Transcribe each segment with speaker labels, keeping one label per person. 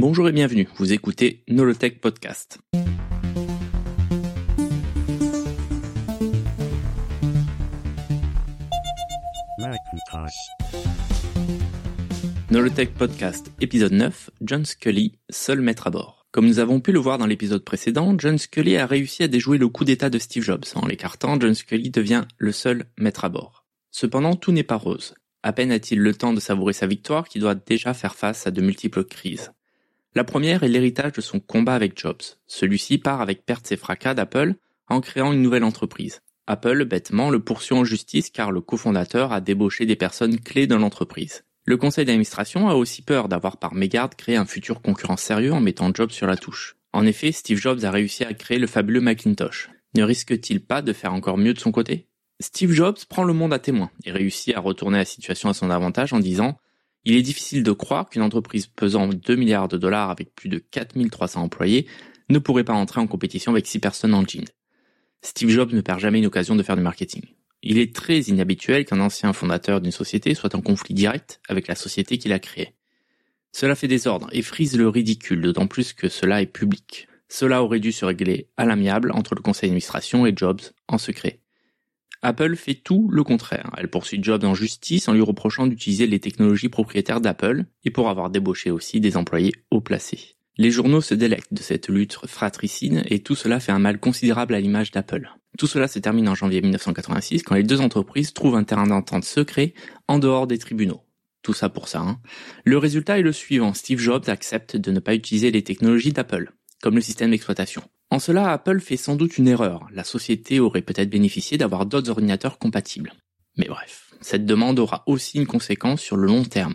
Speaker 1: Bonjour et bienvenue, vous écoutez Nolotech Podcast. Nolotech Podcast, épisode 9, John Scully, seul maître à bord. Comme nous avons pu le voir dans l'épisode précédent, John Scully a réussi à déjouer le coup d'état de Steve Jobs. En l'écartant, John Scully devient le seul maître à bord. Cependant, tout n'est pas rose. À peine a-t-il le temps de savourer sa victoire qu'il doit déjà faire face à de multiples crises. La première est l'héritage de son combat avec Jobs. Celui-ci part avec perte et fracas d'Apple en créant une nouvelle entreprise. Apple, bêtement, le poursuit en justice car le cofondateur a débauché des personnes clés dans l'entreprise. Le conseil d'administration a aussi peur d'avoir par mégarde créé un futur concurrent sérieux en mettant Jobs sur la touche. En effet, Steve Jobs a réussi à créer le fabuleux Macintosh. Ne risque-t-il pas de faire encore mieux de son côté? Steve Jobs prend le monde à témoin et réussit à retourner la situation à son avantage en disant il est difficile de croire qu'une entreprise pesant 2 milliards de dollars avec plus de 4300 employés ne pourrait pas entrer en compétition avec 6 personnes en jean. Steve Jobs ne perd jamais une occasion de faire du marketing. Il est très inhabituel qu'un ancien fondateur d'une société soit en conflit direct avec la société qu'il a créée. Cela fait désordre et frise le ridicule, d'autant plus que cela est public. Cela aurait dû se régler à l'amiable entre le conseil d'administration et Jobs en secret. Apple fait tout le contraire. Elle poursuit Jobs en justice en lui reprochant d'utiliser les technologies propriétaires d'Apple et pour avoir débauché aussi des employés haut placés. Les journaux se délectent de cette lutte fratricide et tout cela fait un mal considérable à l'image d'Apple. Tout cela se termine en janvier 1986 quand les deux entreprises trouvent un terrain d'entente secret en dehors des tribunaux. Tout ça pour ça. Hein. Le résultat est le suivant. Steve Jobs accepte de ne pas utiliser les technologies d'Apple, comme le système d'exploitation. En cela, Apple fait sans doute une erreur. La société aurait peut-être bénéficié d'avoir d'autres ordinateurs compatibles. Mais bref, cette demande aura aussi une conséquence sur le long terme.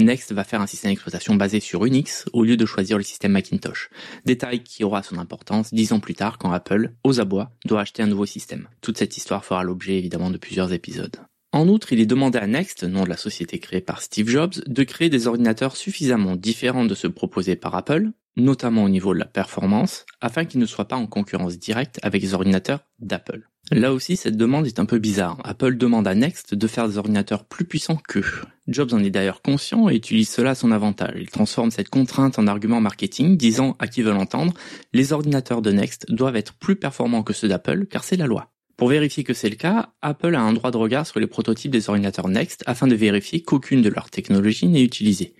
Speaker 1: Next va faire un système d'exploitation basé sur Unix au lieu de choisir le système Macintosh. Détail qui aura son importance dix ans plus tard quand Apple, aux abois, doit acheter un nouveau système. Toute cette histoire fera l'objet évidemment de plusieurs épisodes. En outre, il est demandé à Next, nom de la société créée par Steve Jobs, de créer des ordinateurs suffisamment différents de ceux proposés par Apple, notamment au niveau de la performance, afin qu'ils ne soient pas en concurrence directe avec les ordinateurs d'Apple. Là aussi, cette demande est un peu bizarre. Apple demande à Next de faire des ordinateurs plus puissants qu'eux. Jobs en est d'ailleurs conscient et utilise cela à son avantage. Il transforme cette contrainte en argument marketing, disant à qui veut l'entendre, les ordinateurs de Next doivent être plus performants que ceux d'Apple, car c'est la loi. Pour vérifier que c'est le cas, Apple a un droit de regard sur les prototypes des ordinateurs Next afin de vérifier qu'aucune de leurs technologies n'est utilisée.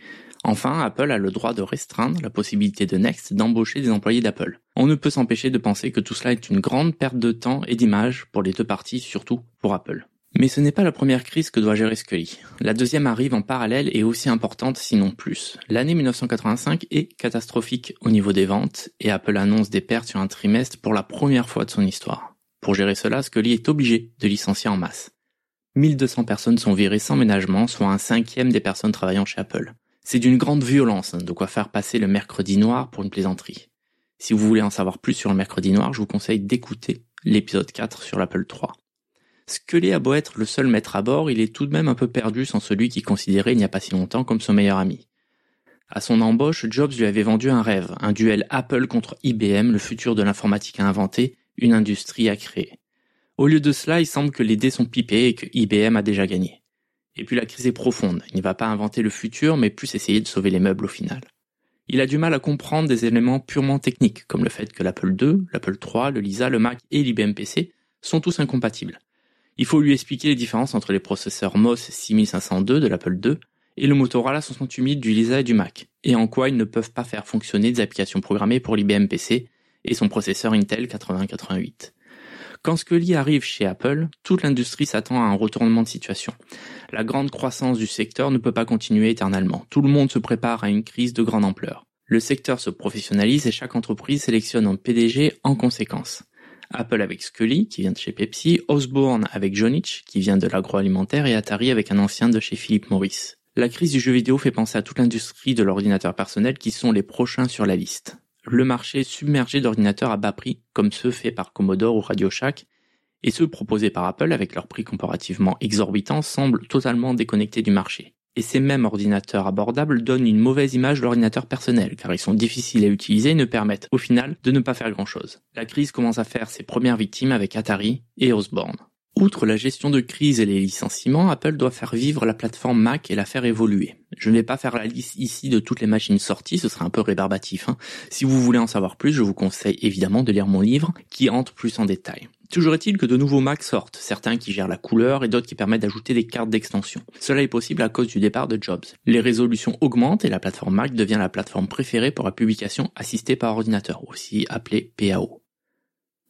Speaker 1: Enfin, Apple a le droit de restreindre la possibilité de Next d'embaucher des employés d'Apple. On ne peut s'empêcher de penser que tout cela est une grande perte de temps et d'image pour les deux parties, surtout pour Apple. Mais ce n'est pas la première crise que doit gérer Scully. La deuxième arrive en parallèle et aussi importante sinon plus. L'année 1985 est catastrophique au niveau des ventes et Apple annonce des pertes sur un trimestre pour la première fois de son histoire. Pour gérer cela, Scully est obligé de licencier en masse. 1200 personnes sont virées sans ménagement, soit un cinquième des personnes travaillant chez Apple. C'est d'une grande violence, hein, de quoi faire passer le mercredi noir pour une plaisanterie. Si vous voulez en savoir plus sur le mercredi noir, je vous conseille d'écouter l'épisode 4 sur l'Apple 3. Scully a beau être le seul maître à bord, il est tout de même un peu perdu sans celui qui considérait il n'y a pas si longtemps comme son meilleur ami. À son embauche, Jobs lui avait vendu un rêve, un duel Apple contre IBM, le futur de l'informatique à inventer, une industrie à créer. Au lieu de cela, il semble que les dés sont pipés et que IBM a déjà gagné. Et puis la crise est profonde. Il ne va pas inventer le futur, mais plus essayer de sauver les meubles au final. Il a du mal à comprendre des éléments purement techniques, comme le fait que l'Apple II, l'Apple III, le Lisa, le Mac et l'IBM PC sont tous incompatibles. Il faut lui expliquer les différences entre les processeurs MOS 6502 de l'Apple II et le Motorola 68000 du Lisa et du Mac, et en quoi ils ne peuvent pas faire fonctionner des applications programmées pour l'IBM PC et son processeur Intel 8088. Quand Scully arrive chez Apple, toute l'industrie s'attend à un retournement de situation. La grande croissance du secteur ne peut pas continuer éternellement. Tout le monde se prépare à une crise de grande ampleur. Le secteur se professionnalise et chaque entreprise sélectionne un PDG en conséquence. Apple avec Scully, qui vient de chez Pepsi, Osborne avec Jonich, qui vient de l'agroalimentaire, et Atari avec un ancien de chez Philip Morris. La crise du jeu vidéo fait penser à toute l'industrie de l'ordinateur personnel qui sont les prochains sur la liste le marché submergé d'ordinateurs à bas prix, comme ceux faits par Commodore ou Radio Shack, et ceux proposés par Apple avec leurs prix comparativement exorbitants semblent totalement déconnectés du marché. Et ces mêmes ordinateurs abordables donnent une mauvaise image de l'ordinateur personnel, car ils sont difficiles à utiliser et ne permettent, au final, de ne pas faire grand chose. La crise commence à faire ses premières victimes avec Atari et Osborne. Outre la gestion de crise et les licenciements, Apple doit faire vivre la plateforme Mac et la faire évoluer. Je ne vais pas faire la liste ici de toutes les machines sorties, ce serait un peu rébarbatif. Hein. Si vous voulez en savoir plus, je vous conseille évidemment de lire mon livre qui entre plus en détail. Toujours est-il que de nouveaux Macs sortent, certains qui gèrent la couleur et d'autres qui permettent d'ajouter des cartes d'extension. Cela est possible à cause du départ de Jobs. Les résolutions augmentent et la plateforme Mac devient la plateforme préférée pour la publication assistée par ordinateur, aussi appelée PAO.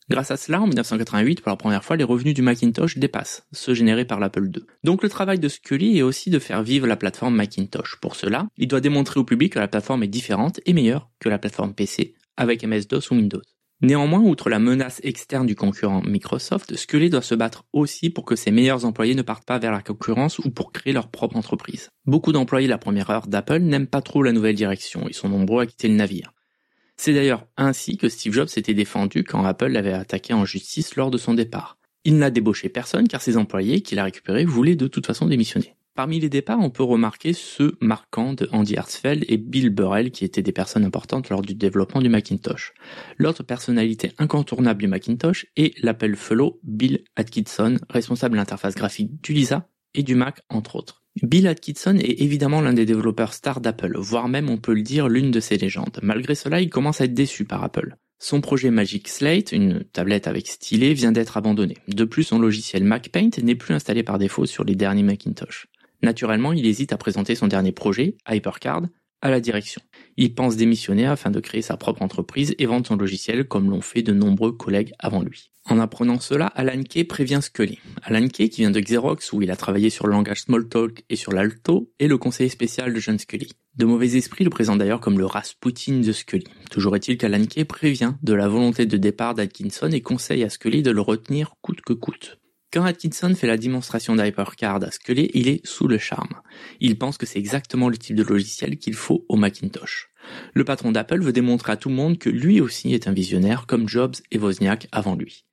Speaker 1: Grâce à cela, en 1988, pour la première fois, les revenus du Macintosh dépassent ceux générés par l'Apple II. Donc le travail de Scully est aussi de faire vivre la plateforme Macintosh. Pour cela, il doit démontrer au public que la plateforme est différente et meilleure que la plateforme PC avec MS-DOS ou Windows. Néanmoins, outre la menace externe du concurrent Microsoft, Scully doit se battre aussi pour que ses meilleurs employés ne partent pas vers la concurrence ou pour créer leur propre entreprise. Beaucoup d'employés la première heure d'Apple n'aiment pas trop la nouvelle direction, ils sont nombreux à quitter le navire. C'est d'ailleurs ainsi que Steve Jobs s'était défendu quand Apple l'avait attaqué en justice lors de son départ. Il n'a débauché personne car ses employés qu'il a récupérés voulaient de toute façon démissionner. Parmi les départs, on peut remarquer ceux marquants de Andy Hertzfeld et Bill Burrell qui étaient des personnes importantes lors du développement du Macintosh. L'autre personnalité incontournable du Macintosh est l'Apple Fellow Bill Atkinson, responsable de l'interface graphique du Lisa et du Mac entre autres. Bill Atkinson est évidemment l'un des développeurs stars d'Apple, voire même on peut le dire l'une de ses légendes. Malgré cela, il commence à être déçu par Apple. Son projet Magic Slate, une tablette avec stylet, vient d'être abandonné. De plus, son logiciel MacPaint n'est plus installé par défaut sur les derniers Macintosh. Naturellement, il hésite à présenter son dernier projet, HyperCard, à la direction. Il pense démissionner afin de créer sa propre entreprise et vendre son logiciel comme l'ont fait de nombreux collègues avant lui. En apprenant cela, Alan Kay prévient Scully. Alan Kay, qui vient de Xerox où il a travaillé sur le langage Smalltalk et sur l'Alto, est le conseiller spécial de John Scully. De mauvais esprits le présentent d'ailleurs comme le Rasputin de Scully. Toujours est-il qu'Alan Kay prévient de la volonté de départ d'Atkinson et conseille à Scully de le retenir coûte que coûte. Quand Atkinson fait la démonstration d'HyperCard à Scully, il est sous le charme. Il pense que c'est exactement le type de logiciel qu'il faut au Macintosh. Le patron d'Apple veut démontrer à tout le monde que lui aussi est un visionnaire comme Jobs et Wozniak avant lui.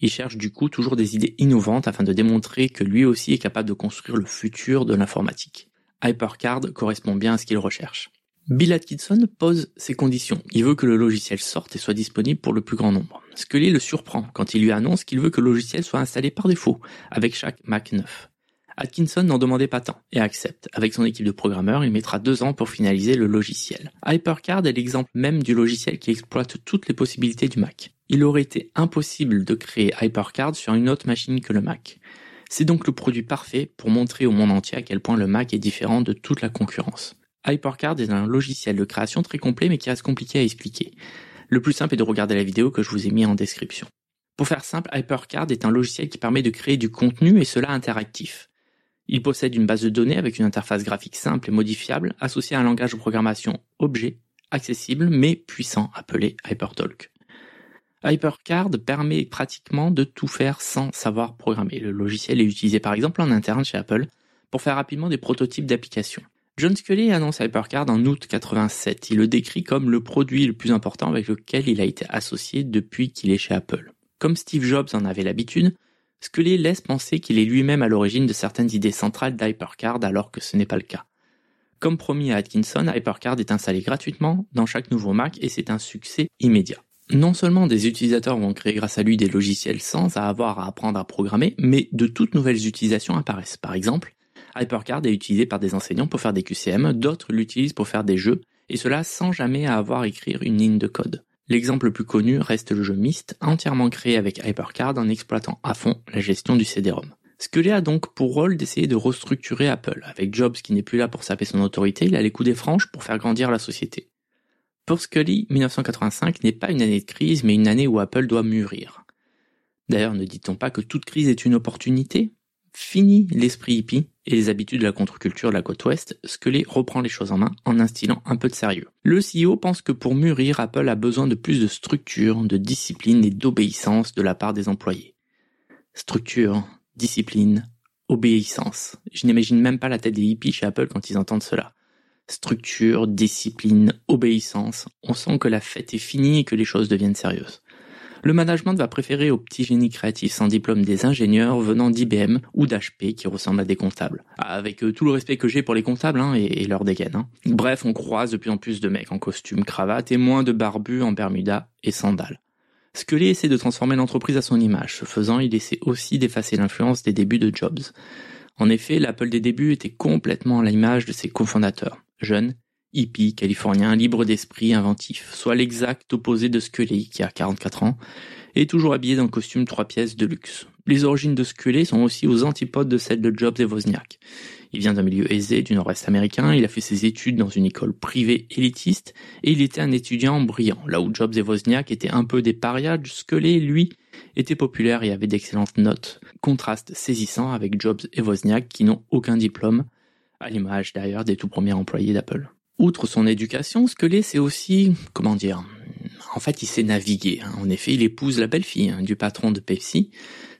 Speaker 1: Il cherche du coup toujours des idées innovantes afin de démontrer que lui aussi est capable de construire le futur de l'informatique. HyperCard correspond bien à ce qu'il recherche. Bill Atkinson pose ses conditions. Il veut que le logiciel sorte et soit disponible pour le plus grand nombre. Scully le surprend quand il lui annonce qu'il veut que le logiciel soit installé par défaut avec chaque Mac 9. Atkinson n'en demandait pas tant et accepte. Avec son équipe de programmeurs, il mettra deux ans pour finaliser le logiciel. HyperCard est l'exemple même du logiciel qui exploite toutes les possibilités du Mac. Il aurait été impossible de créer HyperCard sur une autre machine que le Mac. C'est donc le produit parfait pour montrer au monde entier à quel point le Mac est différent de toute la concurrence. HyperCard est un logiciel de création très complet mais qui reste compliqué à expliquer. Le plus simple est de regarder la vidéo que je vous ai mis en description. Pour faire simple, HyperCard est un logiciel qui permet de créer du contenu et cela interactif. Il possède une base de données avec une interface graphique simple et modifiable associée à un langage de programmation objet, accessible mais puissant appelé HyperTalk. HyperCard permet pratiquement de tout faire sans savoir programmer. Le logiciel est utilisé par exemple en interne chez Apple pour faire rapidement des prototypes d'applications. John Scully annonce HyperCard en août 87. Il le décrit comme le produit le plus important avec lequel il a été associé depuis qu'il est chez Apple. Comme Steve Jobs en avait l'habitude, Scully laisse penser qu'il est lui-même à l'origine de certaines idées centrales d'HyperCard alors que ce n'est pas le cas. Comme promis à Atkinson, HyperCard est installé gratuitement dans chaque nouveau Mac et c'est un succès immédiat. Non seulement des utilisateurs vont créer grâce à lui des logiciels sans avoir à apprendre à programmer, mais de toutes nouvelles utilisations apparaissent. Par exemple, HyperCard est utilisé par des enseignants pour faire des QCM, d'autres l'utilisent pour faire des jeux, et cela sans jamais avoir à écrire une ligne de code. L'exemple le plus connu reste le jeu Myst, entièrement créé avec HyperCard en exploitant à fond la gestion du CD-ROM. Scully a donc pour rôle d'essayer de restructurer Apple. Avec Jobs qui n'est plus là pour saper son autorité, il a les coups des franges pour faire grandir la société. Pour Scully, 1985 n'est pas une année de crise, mais une année où Apple doit mûrir. D'ailleurs, ne dit-on pas que toute crise est une opportunité? Fini l'esprit hippie et les habitudes de la contre-culture de la côte ouest, Scully reprend les choses en main en instillant un peu de sérieux. Le CEO pense que pour mûrir, Apple a besoin de plus de structure, de discipline et d'obéissance de la part des employés. Structure, discipline, obéissance. Je n'imagine même pas la tête des hippies chez Apple quand ils entendent cela. Structure, discipline, obéissance. On sent que la fête est finie et que les choses deviennent sérieuses. Le management va préférer aux petits génies créatifs sans diplôme des ingénieurs venant d'IBM ou d'HP qui ressemblent à des comptables. Avec euh, tout le respect que j'ai pour les comptables hein, et, leur dégaine. Hein. Bref, on croise de plus en plus de mecs en costume, cravate et moins de barbus en bermuda et sandales. Scully essaie de transformer l'entreprise à son image. Ce faisant, il essaie aussi d'effacer l'influence des débuts de Jobs. En effet, l'Apple des débuts était complètement à l'image de ses cofondateurs. Jeunes, hippie, californien, libre d'esprit, inventif, soit l'exact opposé de Scully, qui a 44 ans, et toujours habillé d'un costume trois pièces de luxe. Les origines de Scully sont aussi aux antipodes de celles de Jobs et Wozniak. Il vient d'un milieu aisé du nord-est américain, il a fait ses études dans une école privée élitiste, et il était un étudiant brillant. Là où Jobs et Wozniak étaient un peu des parias, Scully, lui, était populaire et avait d'excellentes notes. Contraste saisissant avec Jobs et Wozniak qui n'ont aucun diplôme, à l'image d'ailleurs des tout premiers employés d'Apple. Outre son éducation, Scully c'est aussi, comment dire, en fait il sait naviguer. Hein. En effet, il épouse la belle-fille hein, du patron de Pepsi,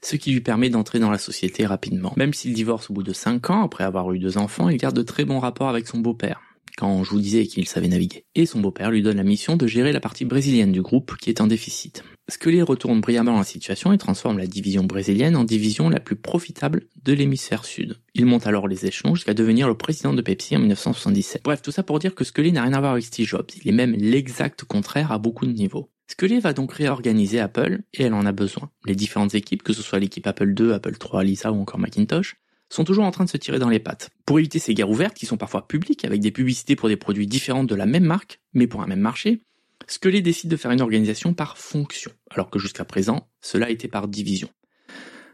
Speaker 1: ce qui lui permet d'entrer dans la société rapidement. Même s'il divorce au bout de 5 ans, après avoir eu deux enfants, il garde de très bons rapports avec son beau-père quand je vous disais qu'il savait naviguer. Et son beau-père lui donne la mission de gérer la partie brésilienne du groupe qui est en déficit. Scully retourne brillamment la situation et transforme la division brésilienne en division la plus profitable de l'hémisphère sud. Il monte alors les échelons jusqu'à devenir le président de Pepsi en 1977. Bref, tout ça pour dire que Scully n'a rien à voir avec Steve Jobs. Il est même l'exact contraire à beaucoup de niveaux. Scully va donc réorganiser Apple et elle en a besoin. Les différentes équipes, que ce soit l'équipe Apple II, Apple III, Lisa ou encore Macintosh, sont toujours en train de se tirer dans les pattes. Pour éviter ces guerres ouvertes qui sont parfois publiques avec des publicités pour des produits différents de la même marque, mais pour un même marché, Scully décide de faire une organisation par fonction, alors que jusqu'à présent, cela était par division.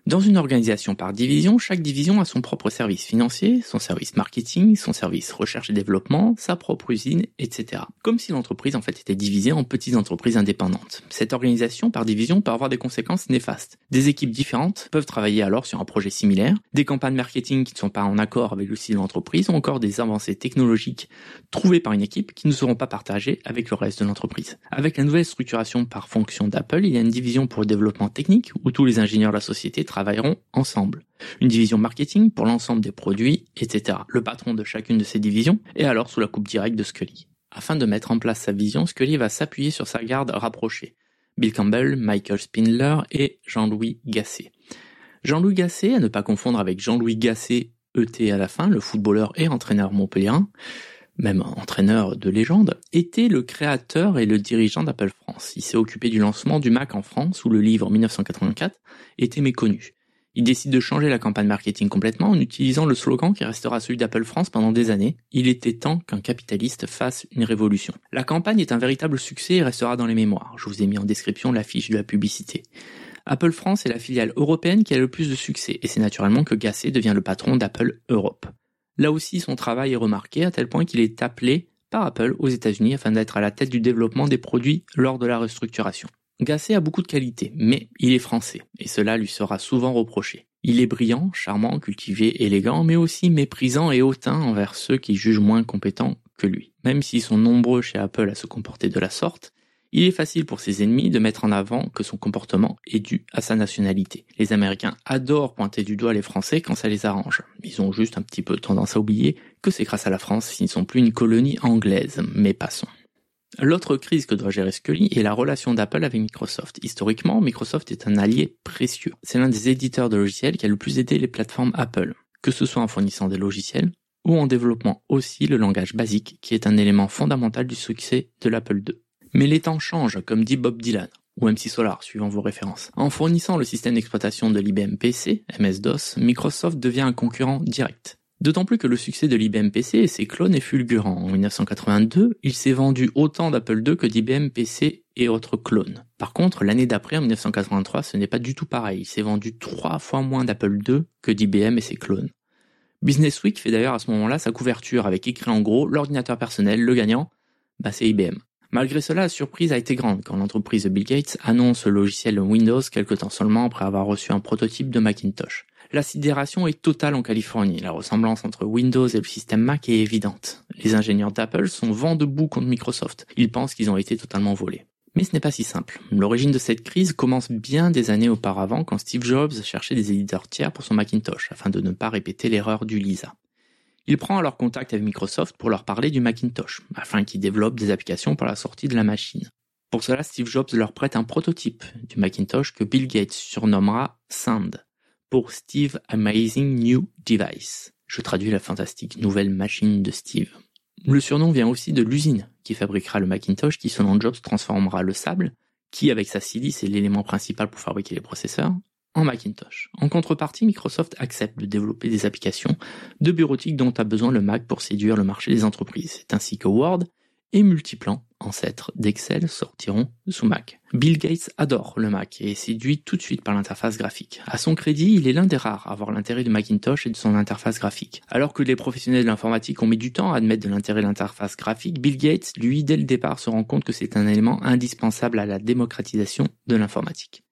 Speaker 1: Dans une organisation par division, chaque division a son propre service financier, son service marketing, son service recherche et développement, sa propre usine, etc. Comme si l'entreprise en fait était divisée en petites entreprises indépendantes. Cette organisation par division peut avoir des conséquences néfastes. Des équipes différentes peuvent travailler alors sur un projet similaire, des campagnes marketing qui ne sont pas en accord avec le style de l'entreprise ou encore des avancées technologiques trouvées par une équipe qui ne seront pas partagées avec le reste de l'entreprise. Avec la nouvelle structuration par fonction d'Apple, il y a une division pour le développement technique où tous les ingénieurs de la société travaillent travailleront ensemble. Une division marketing pour l'ensemble des produits, etc. Le patron de chacune de ces divisions est alors sous la coupe directe de Scully. Afin de mettre en place sa vision, Scully va s'appuyer sur sa garde rapprochée. Bill Campbell, Michael Spindler et Jean-Louis Gasset. Jean-Louis Gasset, à ne pas confondre avec Jean-Louis Gasset, ET à la fin, le footballeur et entraîneur montpellierin, même entraîneur de légende, était le créateur et le dirigeant d'Apple France. Il s'est occupé du lancement du Mac en France, où le livre en 1984 était méconnu. Il décide de changer la campagne marketing complètement en utilisant le slogan qui restera celui d'Apple France pendant des années. Il était temps qu'un capitaliste fasse une révolution. La campagne est un véritable succès et restera dans les mémoires. Je vous ai mis en description l'affiche de la publicité. Apple France est la filiale européenne qui a le plus de succès et c'est naturellement que Gasset devient le patron d'Apple Europe. Là aussi, son travail est remarqué à tel point qu'il est appelé par Apple aux États-Unis afin d'être à la tête du développement des produits lors de la restructuration. Gasset a beaucoup de qualités, mais il est français, et cela lui sera souvent reproché. Il est brillant, charmant, cultivé, élégant, mais aussi méprisant et hautain envers ceux qui jugent moins compétents que lui. Même s'ils sont nombreux chez Apple à se comporter de la sorte, il est facile pour ses ennemis de mettre en avant que son comportement est dû à sa nationalité. Les Américains adorent pointer du doigt les Français quand ça les arrange. Ils ont juste un petit peu tendance à oublier que c'est grâce à la France s'ils ne sont plus une colonie anglaise. Mais passons. L'autre crise que doit gérer Scully est la relation d'Apple avec Microsoft. Historiquement, Microsoft est un allié précieux. C'est l'un des éditeurs de logiciels qui a le plus aidé les plateformes Apple, que ce soit en fournissant des logiciels ou en développant aussi le langage basique qui est un élément fondamental du succès de l'Apple II. Mais les temps changent, comme dit Bob Dylan, ou MC Solar, suivant vos références. En fournissant le système d'exploitation de l'IBM PC, MS-DOS, Microsoft devient un concurrent direct. D'autant plus que le succès de l'IBM PC et ses clones est fulgurant. En 1982, il s'est vendu autant d'Apple II que d'IBM PC et autres clones. Par contre, l'année d'après, en 1983, ce n'est pas du tout pareil. Il s'est vendu trois fois moins d'Apple II que d'IBM et ses clones. Business Week fait d'ailleurs à ce moment-là sa couverture avec écrit en gros l'ordinateur personnel, le gagnant, bah c'est IBM. Malgré cela, la surprise a été grande quand l'entreprise Bill Gates annonce le logiciel Windows quelque temps seulement après avoir reçu un prototype de Macintosh. La sidération est totale en Californie. La ressemblance entre Windows et le système Mac est évidente. Les ingénieurs d'Apple sont vent debout contre Microsoft. Ils pensent qu'ils ont été totalement volés. Mais ce n'est pas si simple. L'origine de cette crise commence bien des années auparavant quand Steve Jobs cherchait des éditeurs tiers pour son Macintosh afin de ne pas répéter l'erreur du Lisa. Il prend alors contact avec Microsoft pour leur parler du Macintosh, afin qu'ils développent des applications pour la sortie de la machine. Pour cela, Steve Jobs leur prête un prototype du Macintosh que Bill Gates surnommera Sand, pour Steve Amazing New Device. Je traduis la fantastique nouvelle machine de Steve. Le surnom vient aussi de l'usine qui fabriquera le Macintosh qui selon Jobs transformera le sable, qui avec sa silice est l'élément principal pour fabriquer les processeurs, en Macintosh. En contrepartie, Microsoft accepte de développer des applications de bureautique dont a besoin le Mac pour séduire le marché des entreprises. C'est ainsi que Word et Multiplan, ancêtres d'Excel, sortiront sous Mac. Bill Gates adore le Mac et est séduit tout de suite par l'interface graphique. À son crédit, il est l'un des rares à avoir l'intérêt de Macintosh et de son interface graphique. Alors que les professionnels de l'informatique ont mis du temps à admettre de l'intérêt de l'interface graphique, Bill Gates, lui, dès le départ, se rend compte que c'est un élément indispensable à la démocratisation de l'informatique.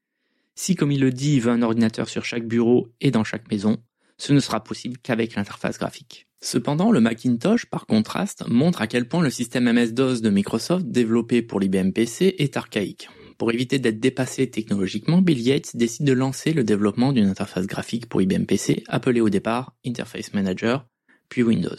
Speaker 1: Si, comme il le dit, il veut un ordinateur sur chaque bureau et dans chaque maison, ce ne sera possible qu'avec l'interface graphique. Cependant, le Macintosh, par contraste, montre à quel point le système MS-DOS de Microsoft développé pour l'IBM PC est archaïque. Pour éviter d'être dépassé technologiquement, Bill Gates décide de lancer le développement d'une interface graphique pour IBM PC, appelée au départ Interface Manager, puis Windows.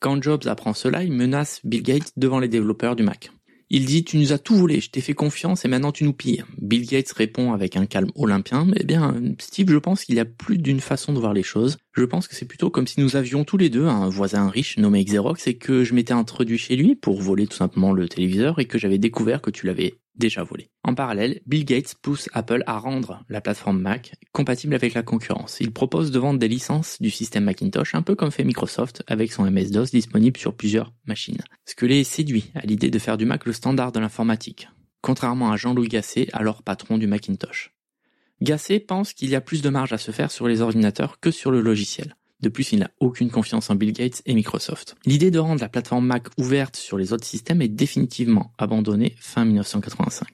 Speaker 1: Quand Jobs apprend cela, il menace Bill Gates devant les développeurs du Mac. Il dit Tu nous as tout volé, je t'ai fait confiance et maintenant tu nous pilles. Bill Gates répond avec un calme olympien Eh bien, Steve, je pense qu'il y a plus d'une façon de voir les choses. Je pense que c'est plutôt comme si nous avions tous les deux un voisin riche nommé Xerox et que je m'étais introduit chez lui pour voler tout simplement le téléviseur et que j'avais découvert que tu l'avais déjà volé. En parallèle, Bill Gates pousse Apple à rendre la plateforme Mac compatible avec la concurrence. Il propose de vendre des licences du système Macintosh, un peu comme fait Microsoft avec son MS-DOS disponible sur plusieurs machines. Ce que les séduit à l'idée de faire du Mac le standard de l'informatique, contrairement à Jean-Louis Gasset, alors patron du Macintosh. Gasset pense qu'il y a plus de marge à se faire sur les ordinateurs que sur le logiciel. De plus, il n'a aucune confiance en Bill Gates et Microsoft. L'idée de rendre la plateforme Mac ouverte sur les autres systèmes est définitivement abandonnée fin 1985.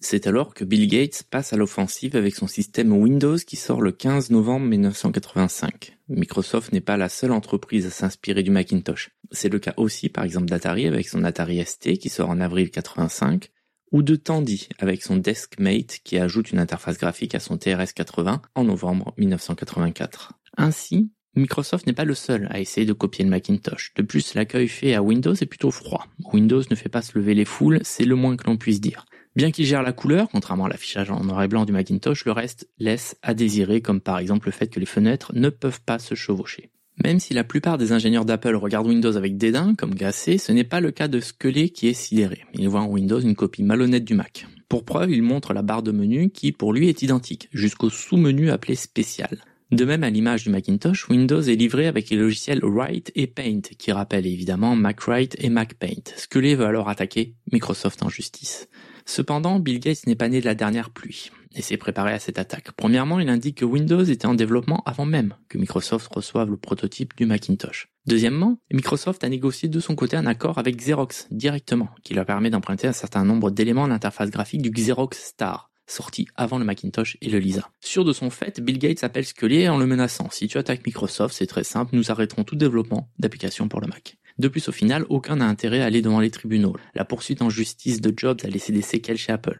Speaker 1: C'est alors que Bill Gates passe à l'offensive avec son système Windows qui sort le 15 novembre 1985. Microsoft n'est pas la seule entreprise à s'inspirer du Macintosh. C'est le cas aussi par exemple d'Atari avec son Atari ST qui sort en avril 85 ou de Tandy avec son DeskMate qui ajoute une interface graphique à son TRS-80 en novembre 1984. Ainsi, Microsoft n'est pas le seul à essayer de copier le Macintosh. De plus, l'accueil fait à Windows est plutôt froid. Windows ne fait pas se lever les foules, c'est le moins que l'on puisse dire. Bien qu'il gère la couleur, contrairement à l'affichage en noir et blanc du Macintosh, le reste laisse à désirer, comme par exemple le fait que les fenêtres ne peuvent pas se chevaucher. Même si la plupart des ingénieurs d'Apple regardent Windows avec dédain, comme Gasset, ce n'est pas le cas de Scully qui est sidéré. Il voit en Windows une copie malhonnête du Mac. Pour preuve, il montre la barre de menu qui, pour lui, est identique, jusqu'au sous-menu appelé spécial. De même, à l'image du Macintosh, Windows est livré avec les logiciels Write et Paint, qui rappellent évidemment MacWrite et MacPaint. Scully veut alors attaquer Microsoft en justice. Cependant, Bill Gates n'est pas né de la dernière pluie et s'est préparé à cette attaque. Premièrement, il indique que Windows était en développement avant même que Microsoft reçoive le prototype du Macintosh. Deuxièmement, Microsoft a négocié de son côté un accord avec Xerox directement, qui leur permet d'emprunter un certain nombre d'éléments de l'interface graphique du Xerox Star, sorti avant le Macintosh et le Lisa. Sûr de son fait, Bill Gates appelle Scully en le menaçant. Si tu attaques Microsoft, c'est très simple, nous arrêterons tout développement d'applications pour le Mac. De plus, au final, aucun n'a intérêt à aller devant les tribunaux. La poursuite en justice de Jobs a laissé des séquelles chez Apple.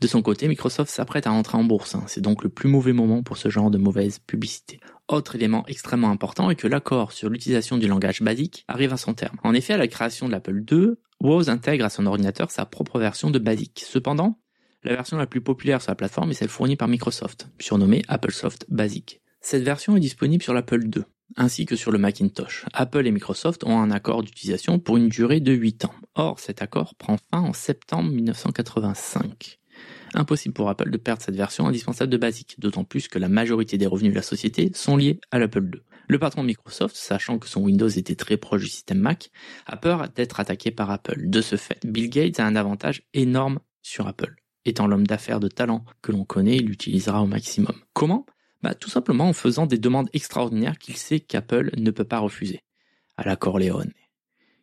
Speaker 1: De son côté, Microsoft s'apprête à entrer en bourse. Hein. C'est donc le plus mauvais moment pour ce genre de mauvaise publicité. Autre élément extrêmement important est que l'accord sur l'utilisation du langage BASIC arrive à son terme. En effet, à la création de l'Apple II, Woz intègre à son ordinateur sa propre version de BASIC. Cependant, la version la plus populaire sur la plateforme est celle fournie par Microsoft, surnommée AppleSoft Basic. Cette version est disponible sur l'Apple II, ainsi que sur le Macintosh. Apple et Microsoft ont un accord d'utilisation pour une durée de 8 ans. Or, cet accord prend fin en septembre 1985. Impossible pour Apple de perdre cette version indispensable de Basic, d'autant plus que la majorité des revenus de la société sont liés à l'Apple II. Le patron de Microsoft, sachant que son Windows était très proche du système Mac, a peur d'être attaqué par Apple. De ce fait, Bill Gates a un avantage énorme sur Apple. Étant l'homme d'affaires de talent que l'on connaît, il l'utilisera au maximum. Comment? Bah, Tout simplement en faisant des demandes extraordinaires qu'il sait qu'Apple ne peut pas refuser. À la Corleone.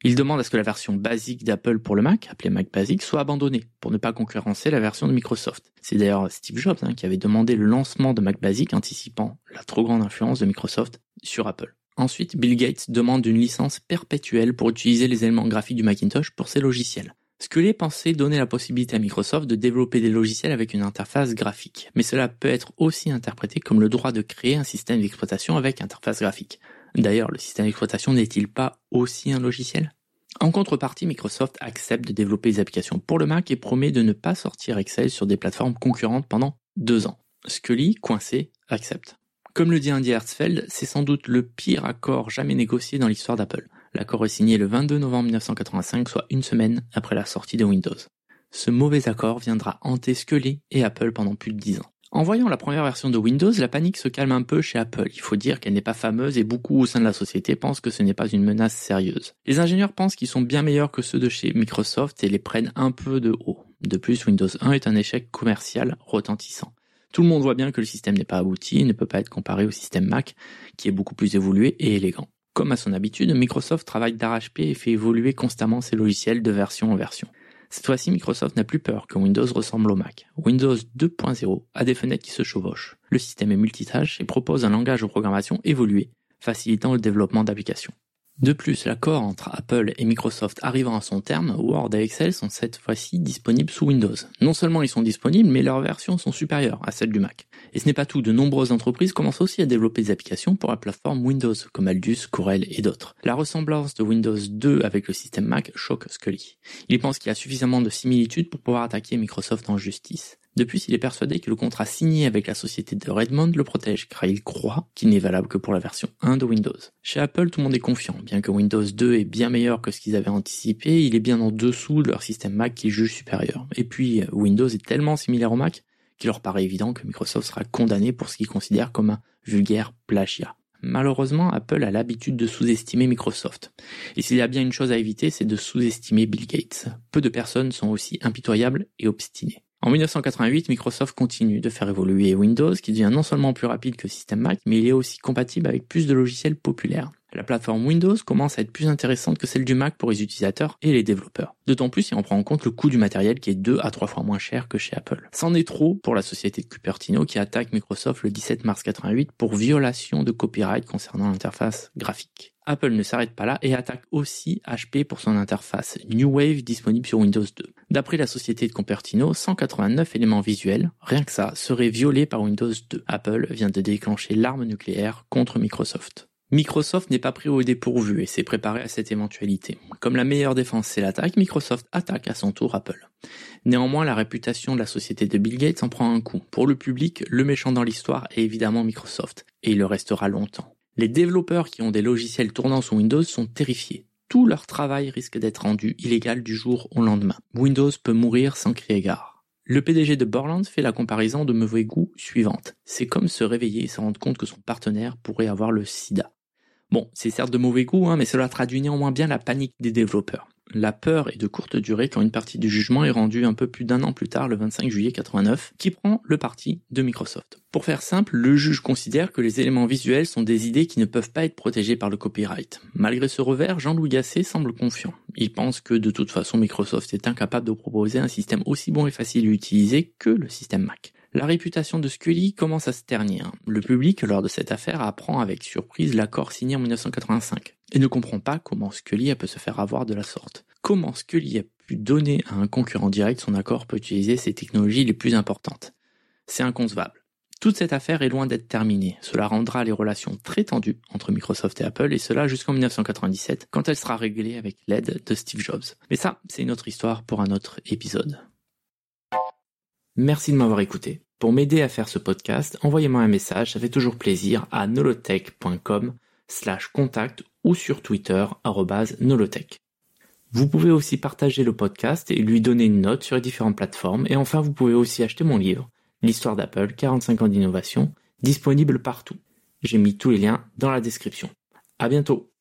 Speaker 1: Il demande à ce que la version basique d'Apple pour le Mac, appelée Mac Basic, soit abandonnée pour ne pas concurrencer la version de Microsoft. C'est d'ailleurs Steve Jobs hein, qui avait demandé le lancement de Mac Basic anticipant la trop grande influence de Microsoft sur Apple. Ensuite, Bill Gates demande une licence perpétuelle pour utiliser les éléments graphiques du Macintosh pour ses logiciels. Scully pensait donner la possibilité à Microsoft de développer des logiciels avec une interface graphique, mais cela peut être aussi interprété comme le droit de créer un système d'exploitation avec interface graphique. D'ailleurs, le système d'exploitation n'est-il pas aussi un logiciel? En contrepartie, Microsoft accepte de développer des applications pour le Mac et promet de ne pas sortir Excel sur des plateformes concurrentes pendant deux ans. Scully, coincé, accepte. Comme le dit Andy Hertzfeld, c'est sans doute le pire accord jamais négocié dans l'histoire d'Apple. L'accord est signé le 22 novembre 1985, soit une semaine après la sortie de Windows. Ce mauvais accord viendra hanter Scully et Apple pendant plus de 10 ans. En voyant la première version de Windows, la panique se calme un peu chez Apple. Il faut dire qu'elle n'est pas fameuse et beaucoup au sein de la société pensent que ce n'est pas une menace sérieuse. Les ingénieurs pensent qu'ils sont bien meilleurs que ceux de chez Microsoft et les prennent un peu de haut. De plus, Windows 1 est un échec commercial retentissant. Tout le monde voit bien que le système n'est pas abouti et ne peut pas être comparé au système Mac, qui est beaucoup plus évolué et élégant. Comme à son habitude, Microsoft travaille d'arrache-pied et fait évoluer constamment ses logiciels de version en version. Cette fois-ci, Microsoft n'a plus peur que Windows ressemble au Mac. Windows 2.0 a des fenêtres qui se chevauchent. Le système est multitâche et propose un langage de programmation évolué, facilitant le développement d'applications. De plus, l'accord entre Apple et Microsoft arrivant à son terme, Word et Excel sont cette fois-ci disponibles sous Windows. Non seulement ils sont disponibles, mais leurs versions sont supérieures à celles du Mac. Et ce n'est pas tout, de nombreuses entreprises commencent aussi à développer des applications pour la plateforme Windows, comme Aldus, Corel et d'autres. La ressemblance de Windows 2 avec le système Mac choque Scully. Il pense qu'il y a suffisamment de similitudes pour pouvoir attaquer Microsoft en justice. Depuis, il est persuadé que le contrat signé avec la société de Redmond le protège, car il croit qu'il n'est valable que pour la version 1 de Windows. Chez Apple, tout le monde est confiant. Bien que Windows 2 est bien meilleur que ce qu'ils avaient anticipé, il est bien en dessous de leur système Mac qui juge supérieur. Et puis, Windows est tellement similaire au Mac qu'il leur paraît évident que Microsoft sera condamné pour ce qu'ils considèrent comme un vulgaire plagiat. Malheureusement, Apple a l'habitude de sous-estimer Microsoft. Et s'il y a bien une chose à éviter, c'est de sous-estimer Bill Gates. Peu de personnes sont aussi impitoyables et obstinées. En 1988, Microsoft continue de faire évoluer Windows, qui devient non seulement plus rapide que le système Mac, mais il est aussi compatible avec plus de logiciels populaires. La plateforme Windows commence à être plus intéressante que celle du Mac pour les utilisateurs et les développeurs. D'autant plus si on prend en compte le coût du matériel qui est 2 à 3 fois moins cher que chez Apple. C'en est trop pour la société de Cupertino qui attaque Microsoft le 17 mars 88 pour violation de copyright concernant l'interface graphique. Apple ne s'arrête pas là et attaque aussi HP pour son interface New Wave disponible sur Windows 2. D'après la société de Cupertino, 189 éléments visuels, rien que ça, seraient violés par Windows 2. Apple vient de déclencher l'arme nucléaire contre Microsoft. Microsoft n'est pas pris au dépourvu et s'est préparé à cette éventualité. Comme la meilleure défense c'est l'attaque, Microsoft attaque à son tour Apple. Néanmoins, la réputation de la société de Bill Gates en prend un coup. Pour le public, le méchant dans l'histoire est évidemment Microsoft, et il le restera longtemps. Les développeurs qui ont des logiciels tournant sous Windows sont terrifiés. Tout leur travail risque d'être rendu illégal du jour au lendemain. Windows peut mourir sans crier gare. Le PDG de Borland fait la comparaison de mauvais goût suivante. C'est comme se réveiller et se rendre compte que son partenaire pourrait avoir le sida. Bon, c'est certes de mauvais goût, hein, mais cela traduit néanmoins bien la panique des développeurs. La peur est de courte durée quand une partie du jugement est rendue un peu plus d'un an plus tard, le 25 juillet 89, qui prend le parti de Microsoft. Pour faire simple, le juge considère que les éléments visuels sont des idées qui ne peuvent pas être protégées par le copyright. Malgré ce revers, Jean-Louis Gasset semble confiant. Il pense que de toute façon Microsoft est incapable de proposer un système aussi bon et facile à utiliser que le système Mac. La réputation de Scully commence à se ternir. Le public, lors de cette affaire, apprend avec surprise l'accord signé en 1985 et ne comprend pas comment Scully a pu se faire avoir de la sorte. Comment Scully a pu donner à un concurrent direct son accord pour utiliser ses technologies les plus importantes? C'est inconcevable. Toute cette affaire est loin d'être terminée. Cela rendra les relations très tendues entre Microsoft et Apple, et cela jusqu'en 1997, quand elle sera réglée avec l'aide de Steve Jobs. Mais ça, c'est une autre histoire pour un autre épisode. Merci de m'avoir écouté. Pour m'aider à faire ce podcast, envoyez-moi un message, ça fait toujours plaisir, à nolotech.com slash contact ou sur Twitter, nolotech. Vous pouvez aussi partager le podcast et lui donner une note sur les différentes plateformes. Et enfin, vous pouvez aussi acheter mon livre, L'histoire d'Apple, 45 ans d'innovation, disponible partout. J'ai mis tous les liens dans la description. À bientôt!